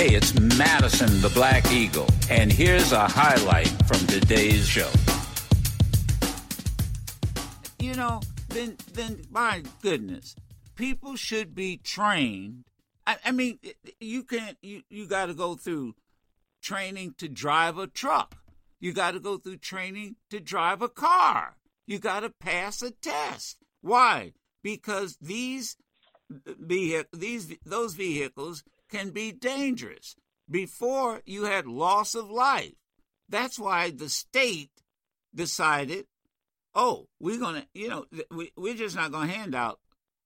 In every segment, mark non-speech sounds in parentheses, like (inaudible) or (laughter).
Hey, it's Madison the Black Eagle, and here's a highlight from today's show. You know, then, then, my goodness, people should be trained. I, I mean, you can't, you, you got to go through training to drive a truck. You got to go through training to drive a car. You got to pass a test. Why? Because these these those vehicles can be dangerous. Before you had loss of life. That's why the state decided, oh, we're going to, you know, we, we're just not going to hand out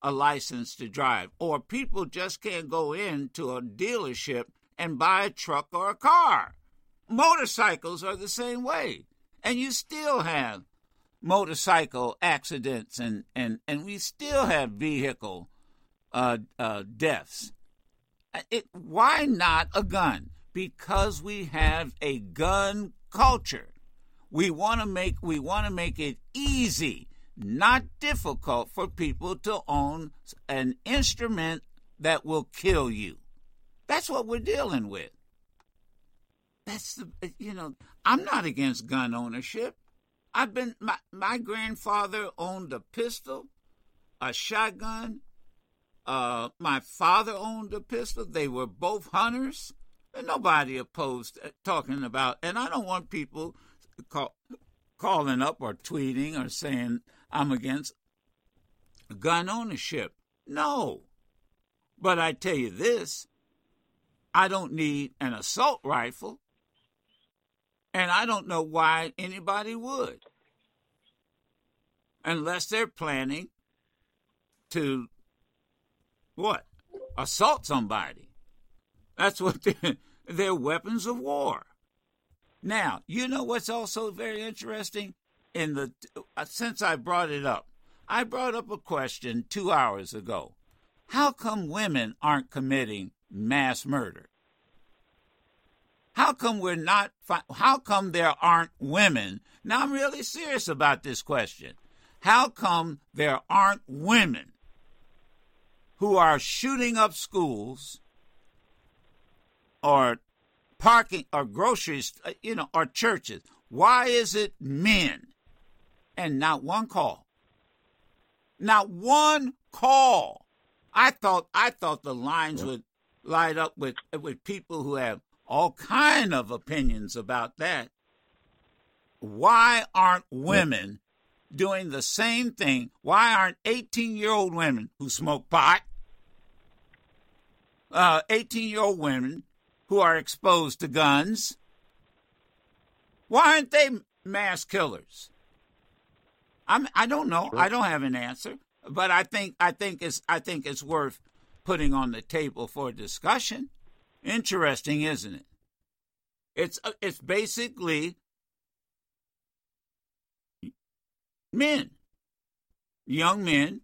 a license to drive. Or people just can't go into a dealership and buy a truck or a car. Motorcycles are the same way. And you still have motorcycle accidents and, and, and we still have vehicle uh, uh, deaths. It, why not a gun? Because we have a gun culture. We want to make we want to make it easy, not difficult for people to own an instrument that will kill you. That's what we're dealing with. That's the uh, you know, I'm not against gun ownership. I've been my my grandfather owned a pistol, a shotgun, uh, my father owned a pistol. They were both hunters. And nobody opposed uh, talking about. And I don't want people call, calling up or tweeting or saying I'm against gun ownership. No. But I tell you this I don't need an assault rifle. And I don't know why anybody would. Unless they're planning to what? Assault somebody. That's what (laughs) they're, they're weapons of war. Now, you know what's also very interesting? In the uh, since I brought it up, I brought up a question two hours ago. How come women aren't committing mass murder? How come we're not? How come there aren't women? Now I'm really serious about this question. How come there aren't women who are shooting up schools or parking or groceries, uh, you know, or churches. Why is it men and not one call? Not one call. I thought I thought the lines would light up with with people who have all kind of opinions about that. Why aren't women doing the same thing? Why aren't 18 year old women who smoke pot, uh, 18 year old women who are exposed to guns. Why aren't they mass killers? I'm, I don't know. Sure. I don't have an answer, but I think I think it's I think it's worth putting on the table for discussion. Interesting, isn't it? It's uh, it's basically men, young men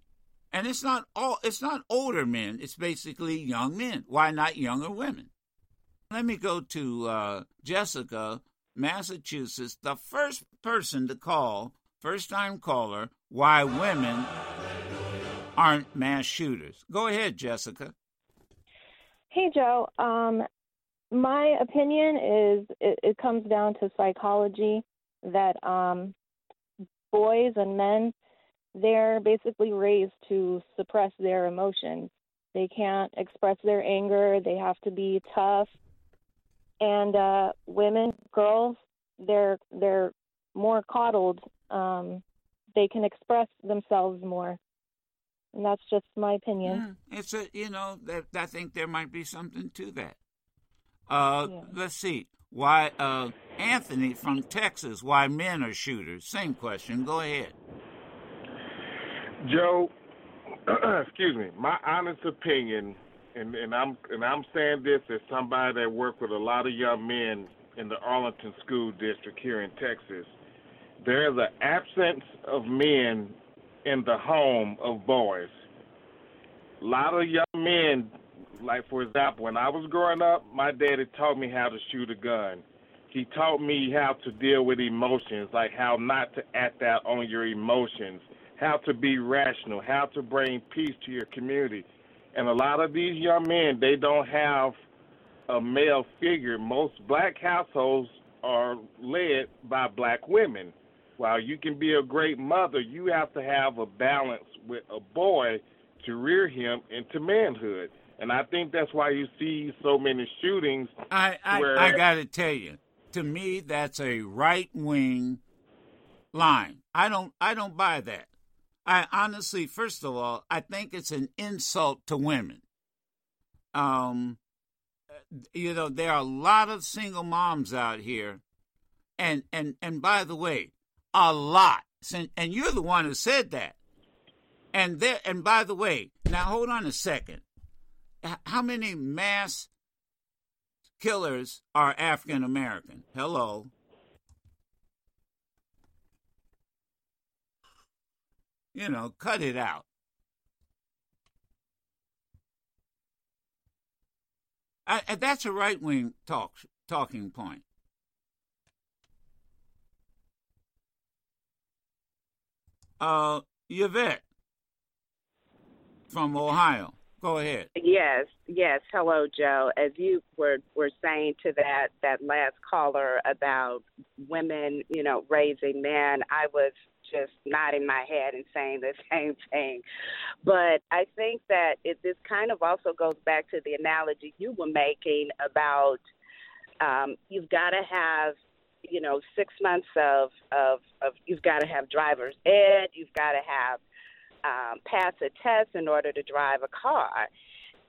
and it's not all it's not older men, it's basically young men. Why not younger women? Let me go to uh, Jessica, Massachusetts, the first person to call, first time caller, why women aren't mass shooters. Go ahead, Jessica. Hey, Joe. Um, my opinion is it, it, comes down to psychology that um, boys and men they're basically raised to suppress their emotions. They can't express their anger. They have to be tough. And uh, women, girls, they're they're more coddled. Um, they can express themselves more, and that's just my opinion. Yeah, it's a you know that I think there might be something to that. Uh, yeah. Let's see why uh, Anthony from Texas. Why men are shooters? Same question. Go ahead. Joe, (clears throat) excuse me. My honest opinion, and, and I'm and I'm saying this as somebody that worked with a lot of young men in the Arlington School District here in Texas. There is an absence of men in the home of boys. A lot of young men, like for example, when I was growing up, my daddy taught me how to shoot a gun. He taught me how to deal with emotions, like how not to act out on your emotions how to be rational, how to bring peace to your community. And a lot of these young men, they don't have a male figure. Most black households are led by black women. While you can be a great mother, you have to have a balance with a boy to rear him into manhood. And I think that's why you see so many shootings. I I, where... I got to tell you, to me, that's a right wing line. I don't I don't buy that. I honestly, first of all, I think it's an insult to women. Um, you know, there are a lot of single moms out here, and and and by the way, a lot. And you're the one who said that. And there, and by the way, now hold on a second. How many mass killers are African American? Hello. You know, cut it out. I, that's a right wing talk talking point. Uh, Yvette from Ohio. Go ahead. Yes, yes. Hello, Joe. As you were were saying to that that last caller about women, you know, raising men, I was just nodding my head and saying the (laughs) same thing. But I think that it this kind of also goes back to the analogy you were making about um, you've got to have you know six months of of, of you've got to have driver's ed, you've got to have um, pass a test in order to drive a car.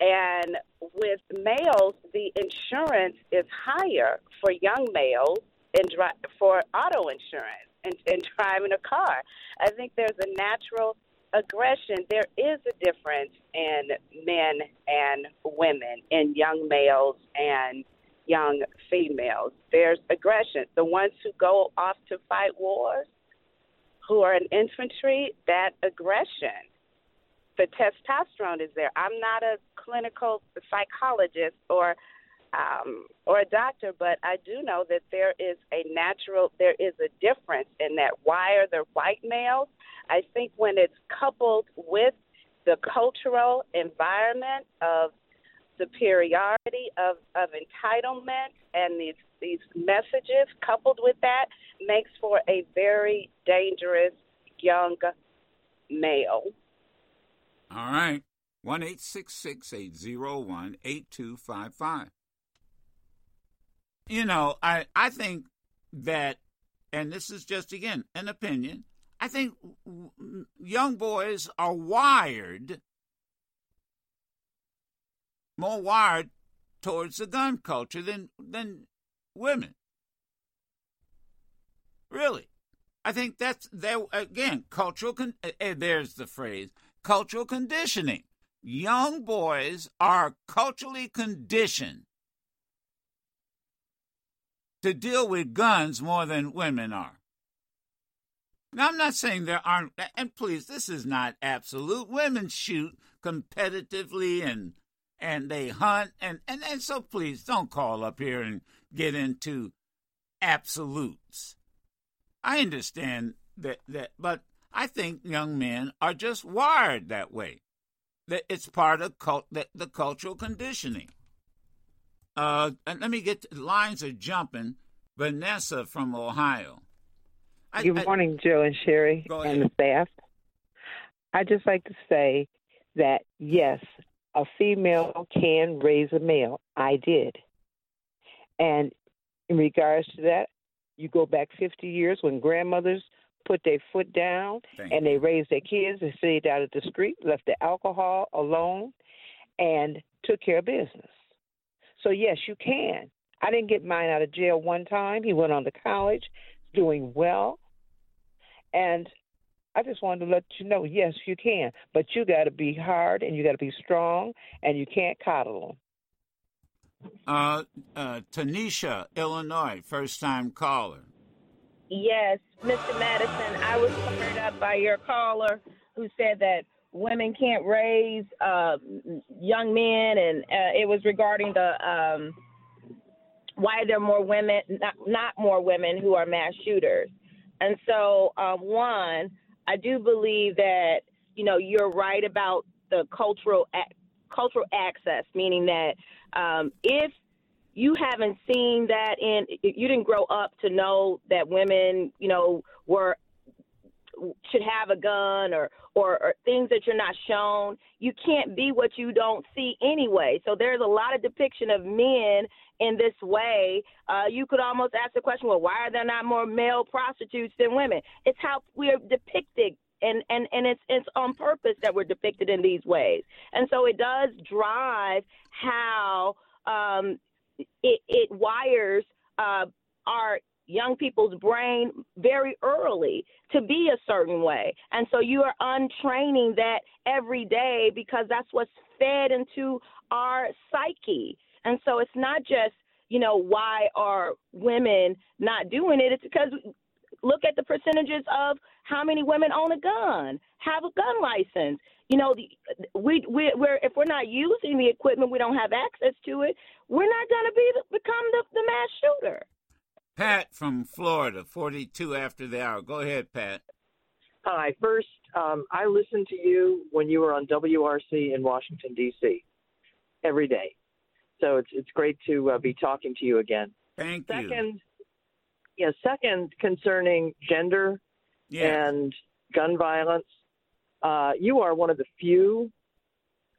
And with males, the insurance is higher for young males and for auto insurance and, and driving a car. I think there's a natural aggression. There is a difference in men and women, in young males and young females. There's aggression. The ones who go off to fight wars, who are in infantry, that aggression. The testosterone is there. I'm not a clinical psychologist or um, or a doctor, but I do know that there is a natural, there is a difference in that. Why are there white males? I think when it's coupled with the cultural environment of superiority, of, of entitlement, and these these messages coupled with that makes for a very dangerous young male. All right. 1 801 8255 you know, I I think that, and this is just again an opinion. I think young boys are wired more wired towards the gun culture than than women. Really, I think that's there again. Cultural. Con- uh, there's the phrase cultural conditioning. Young boys are culturally conditioned to deal with guns more than women are. Now, I'm not saying there aren't, and please, this is not absolute. Women shoot competitively and and they hunt, and, and, and so please don't call up here and get into absolutes. I understand that, that, but I think young men are just wired that way. That it's part of cult, the, the cultural conditioning. Uh, and let me get lines are jumping. Vanessa from Ohio. I, Good morning, I, Joe and Sherry and the staff. I just like to say that yes, a female can raise a male. I did, and in regards to that, you go back 50 years when grandmothers put their foot down Thank and they raised their kids and stayed out of the street, left the alcohol alone, and took care of business. So yes, you can. I didn't get mine out of jail one time. He went on to college, doing well. And I just wanted to let you know, yes, you can, but you got to be hard and you got to be strong, and you can't coddle them. Uh, uh, Tanisha, Illinois, first time caller. Yes, Mr. Madison, I was fired up by your caller who said that women can't raise uh, young men, and uh, it was regarding the um, why there are more women, not, not more women who are mass shooters. And so, um, one, I do believe that you know you're right about the cultural cultural access, meaning that um, if you haven't seen that in you didn't grow up to know that women, you know, were should have a gun or, or, or things that you're not shown. You can't be what you don't see anyway. So there's a lot of depiction of men in this way. Uh, you could almost ask the question, well, why are there not more male prostitutes than women? It's how we are depicted and and and it's it's on purpose that we're depicted in these ways and so it does drive how um, it, it wires uh, our young people's brain very early to be a certain way. And so you are untraining that every day because that's what's fed into our psyche. And so it's not just, you know, why are women not doing it? It's because look at the percentages of how many women own a gun, have a gun license. You know, we we we're if we're not using the equipment, we don't have access to it. We're not going to be become the, the mass shooter. Pat from Florida, 42 after the hour. Go ahead, Pat. Hi. First, um, I listened to you when you were on WRC in Washington, D.C. every day. So it's it's great to uh, be talking to you again. Thank second, you. Second, yeah, second concerning gender yeah. and gun violence. Uh, you are one of the few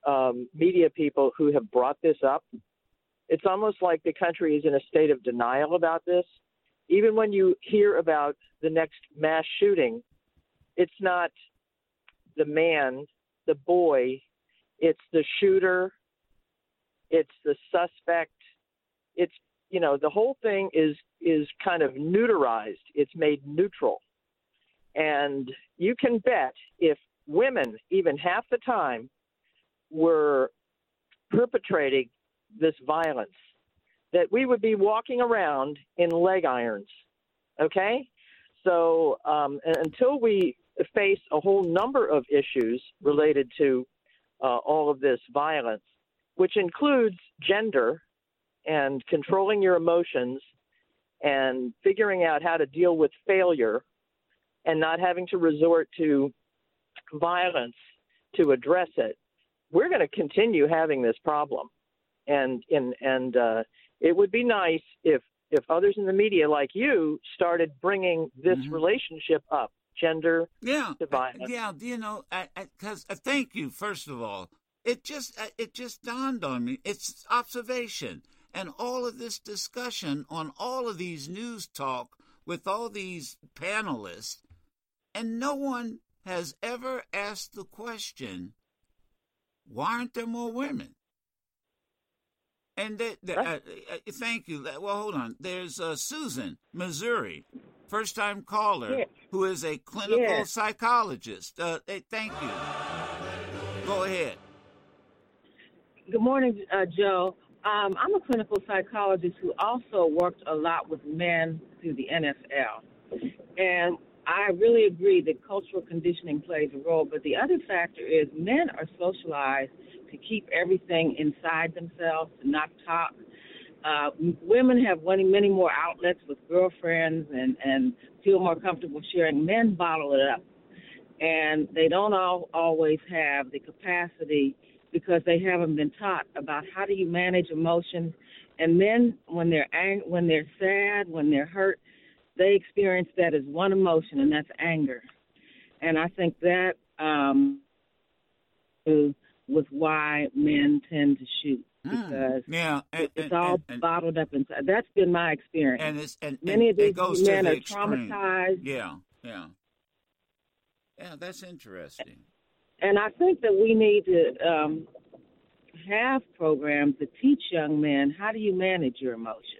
um, media people who have brought this up. It's almost like the country is in a state of denial about this even when you hear about the next mass shooting, it's not the man, the boy, it's the shooter, it's the suspect. It's you know the whole thing is is kind of neuterized. It's made neutral, and you can bet if women even half the time were perpetrating this violence that we would be walking around in leg irons. Okay? So um, until we face a whole number of issues related to uh, all of this violence, which includes gender and controlling your emotions and figuring out how to deal with failure and not having to resort to violence to address it, we're going to continue having this problem. And and and uh, it would be nice if if others in the media like you started bringing this mm-hmm. relationship up gender yeah yeah you know because uh, thank you first of all. It just it just dawned on me it's observation. And all of this discussion on all of these news talk with all these panelists and no one has ever asked the question why aren't there more women and they, they, uh, uh, thank you. Well, hold on. There's uh, Susan, Missouri, first time caller, who is a clinical psychologist. Uh, thank you. Go ahead. Good morning, uh, Joe. Um, I'm a clinical psychologist who also worked a lot with men through the NFL. And I really agree that cultural conditioning plays a role, but the other factor is men are socialized to keep everything inside themselves, to not talk. Uh, women have many, more outlets with girlfriends and, and feel more comfortable sharing. Men bottle it up. And they don't all, always have the capacity because they haven't been taught about how do you manage emotions. And men, when they're ang- when they're sad, when they're hurt, they experience that as one emotion, and that's anger. And I think that um, is with why men tend to shoot hmm. because mm, yeah, and, it's all and, and, bottled up inside. That's been my experience. And it's and many of these men the are traumatized. Yeah, yeah, yeah. That's interesting. And I think that we need to um, have programs that teach young men how do you manage your emotions.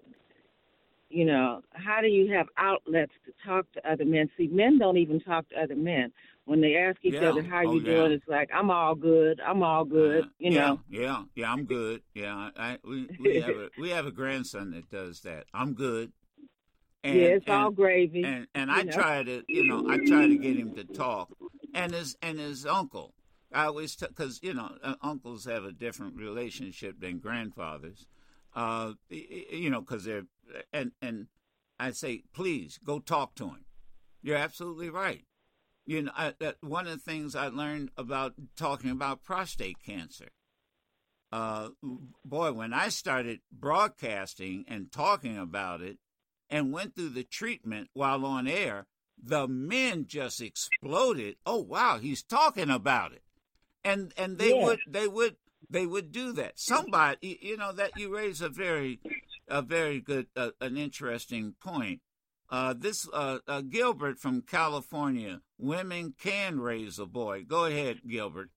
You know, how do you have outlets to talk to other men? See, men don't even talk to other men when they ask each yeah. other how oh, you yeah. doing, it's like I'm all good. I'm all good. Uh, you yeah, know. Yeah, yeah, I'm good. Yeah, I, we we (laughs) have a we have a grandson that does that. I'm good. And, yeah, it's and, all gravy. And and I know. try to you know I try to get him to talk, and his and his uncle. I always because you know uh, uncles have a different relationship than grandfathers. Uh, you know because they're and and I say please go talk to him. You're absolutely right you know, I, that one of the things I learned about talking about prostate cancer. uh, boy, when I started broadcasting and talking about it and went through the treatment while on air, the men just exploded. Oh wow, he's talking about it. And and they yeah. would they would they would do that. Somebody, you know, that you raise a very a very good uh, an interesting point. Uh, this uh, uh Gilbert from California, women can raise a boy. Go ahead, Gilbert.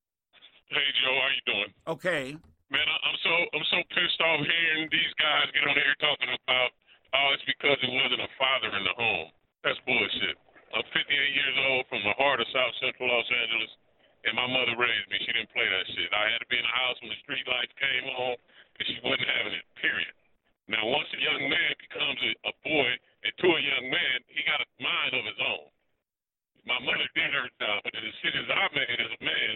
Hey Joe, how you doing? Okay. Man, I'm so I'm so pissed off hearing these guys get on here talking about oh it's because there wasn't a father in the home. That's bullshit. I'm 58 years old from the heart of South Central Los Angeles, and my mother raised me. She didn't play that shit. I had to be in the house when the street lights came on, and she wasn't having it. Period. Now, once a young man becomes a, a boy, and to a young man, he got a mind of his own. My mother did her job, but the decisions I made as a man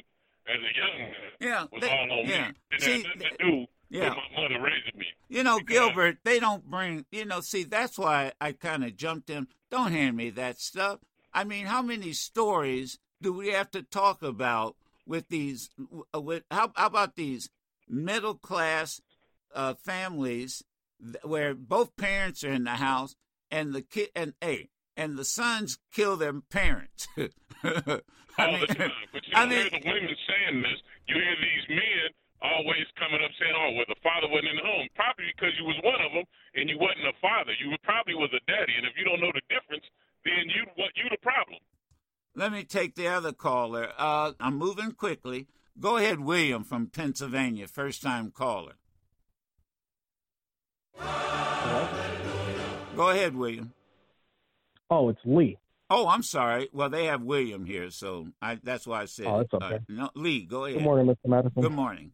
as a young man yeah, was they, all on yeah. me. It see, had nothing to do yeah. with my mother raising me. You know, Gilbert, they don't bring, you know, see, that's why I kind of jumped in. Don't hand me that stuff. I mean, how many stories do we have to talk about with these? With how, how about these middle class uh, families where both parents are in the house and the kid and hey, and the sons kill their parents. (laughs) I mean, the time. But you I mean, hear the women saying this. You hear these men always coming up saying, "Oh, well, the father wasn't in the home." Probably because you was one of them, and you wasn't a father. You probably was a daddy, and if you don't know the difference, then you what you the problem. Let me take the other caller. Uh, I'm moving quickly. Go ahead, William from Pennsylvania, first time caller. Go ahead, William. Oh, it's Lee. Oh, I'm sorry. Well, they have William here, so I, that's why I said. Oh, that's okay. Uh, no, Lee, go ahead. Good morning, Mr. Madison. Good morning.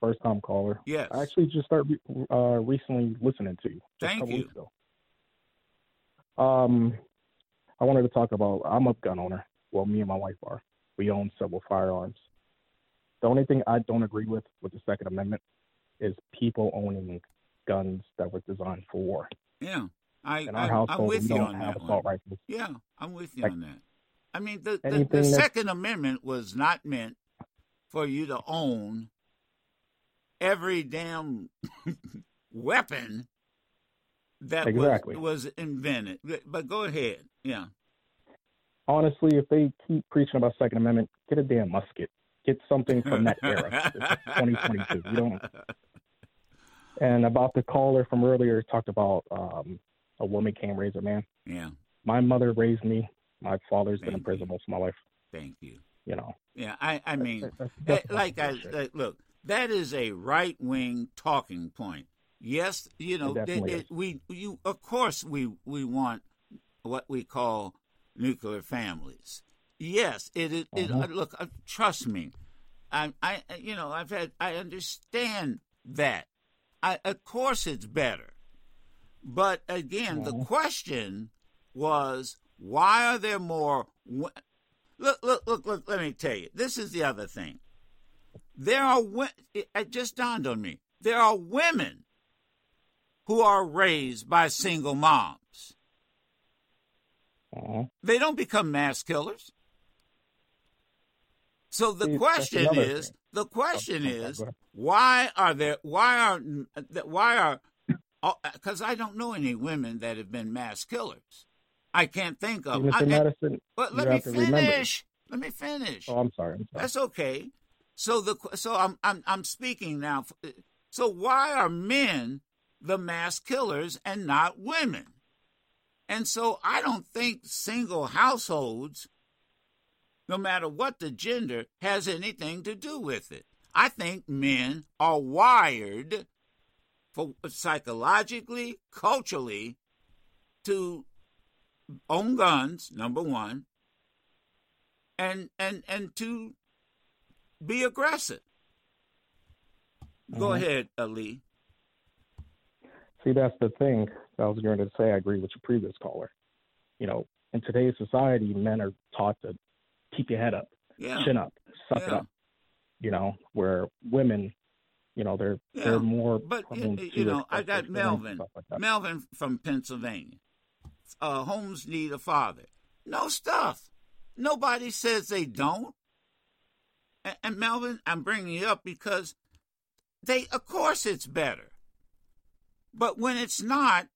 First time caller. Yes. I actually just started uh, recently listening to you. Thank you. Um, I wanted to talk about. I'm a gun owner. Well, me and my wife are. We own several firearms. The only thing I don't agree with with the Second Amendment is people owning guns that were designed for war. Yeah. I, in our I, household, I'm with we you don't on have that assault one. rifles. Yeah, I'm with you like, on that. I mean, the, the, the Second Amendment was not meant for you to own every damn (laughs) weapon that exactly. was, was invented. But go ahead. Yeah. Honestly, if they keep preaching about Second Amendment, get a damn musket. Get something from that era. (laughs) 2022. You don't. And about the caller from earlier talked about um, a woman can't raise a man. Yeah. My mother raised me. My father's Thank been in prison you. most of my life. Thank you. You know. Yeah, I I mean, that's, that's like I look, that is a right wing talking point. Yes, you know, we you of course we we want what we call nuclear families. Yes, it it, uh-huh. it look uh, trust me. I I you know, I've had I understand that. I of course it's better. But again, uh-huh. the question was why are there more look look look look let me tell you. This is the other thing. There are it just dawned on me. There are women who are raised by single moms. Uh-huh. They don't become mass killers. So the See, question is. The question is, why are there? Why are why are? Oh, uh, because I don't know any women that have been mass killers. I can't think of. Mr. Madison, but let me finish. Let me finish. Oh, I'm sorry. I'm sorry. That's okay. So the so I'm I'm I'm speaking now. Uh, so why are men the mass killers and not women? And so I don't think single households, no matter what the gender, has anything to do with it. I think men are wired for psychologically, culturally, to own guns, number one, and and and to be aggressive. Go mm-hmm. ahead, Ali. See, that's the thing. I was going to say I agree with your previous caller. You know, in today's society, men are taught to keep your head up, yeah. chin up, suck yeah. it up. You know, where women, you know, they're yeah. they're more. But you, you know, I got Melvin, like Melvin from Pennsylvania. Uh, homes need a father. No stuff. Nobody says they don't. And, and Melvin, I'm bringing you up because they of course it's better. But when it's not,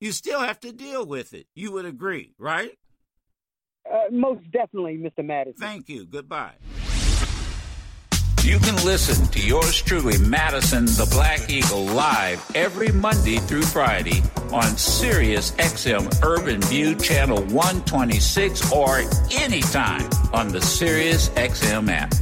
you still have to deal with it. You would agree, right? Uh, most definitely, Mr. Madison. Thank you. Goodbye. You can listen to yours truly, Madison the Black Eagle, live every Monday through Friday on Sirius XM Urban View Channel 126 or anytime on the Sirius XM app.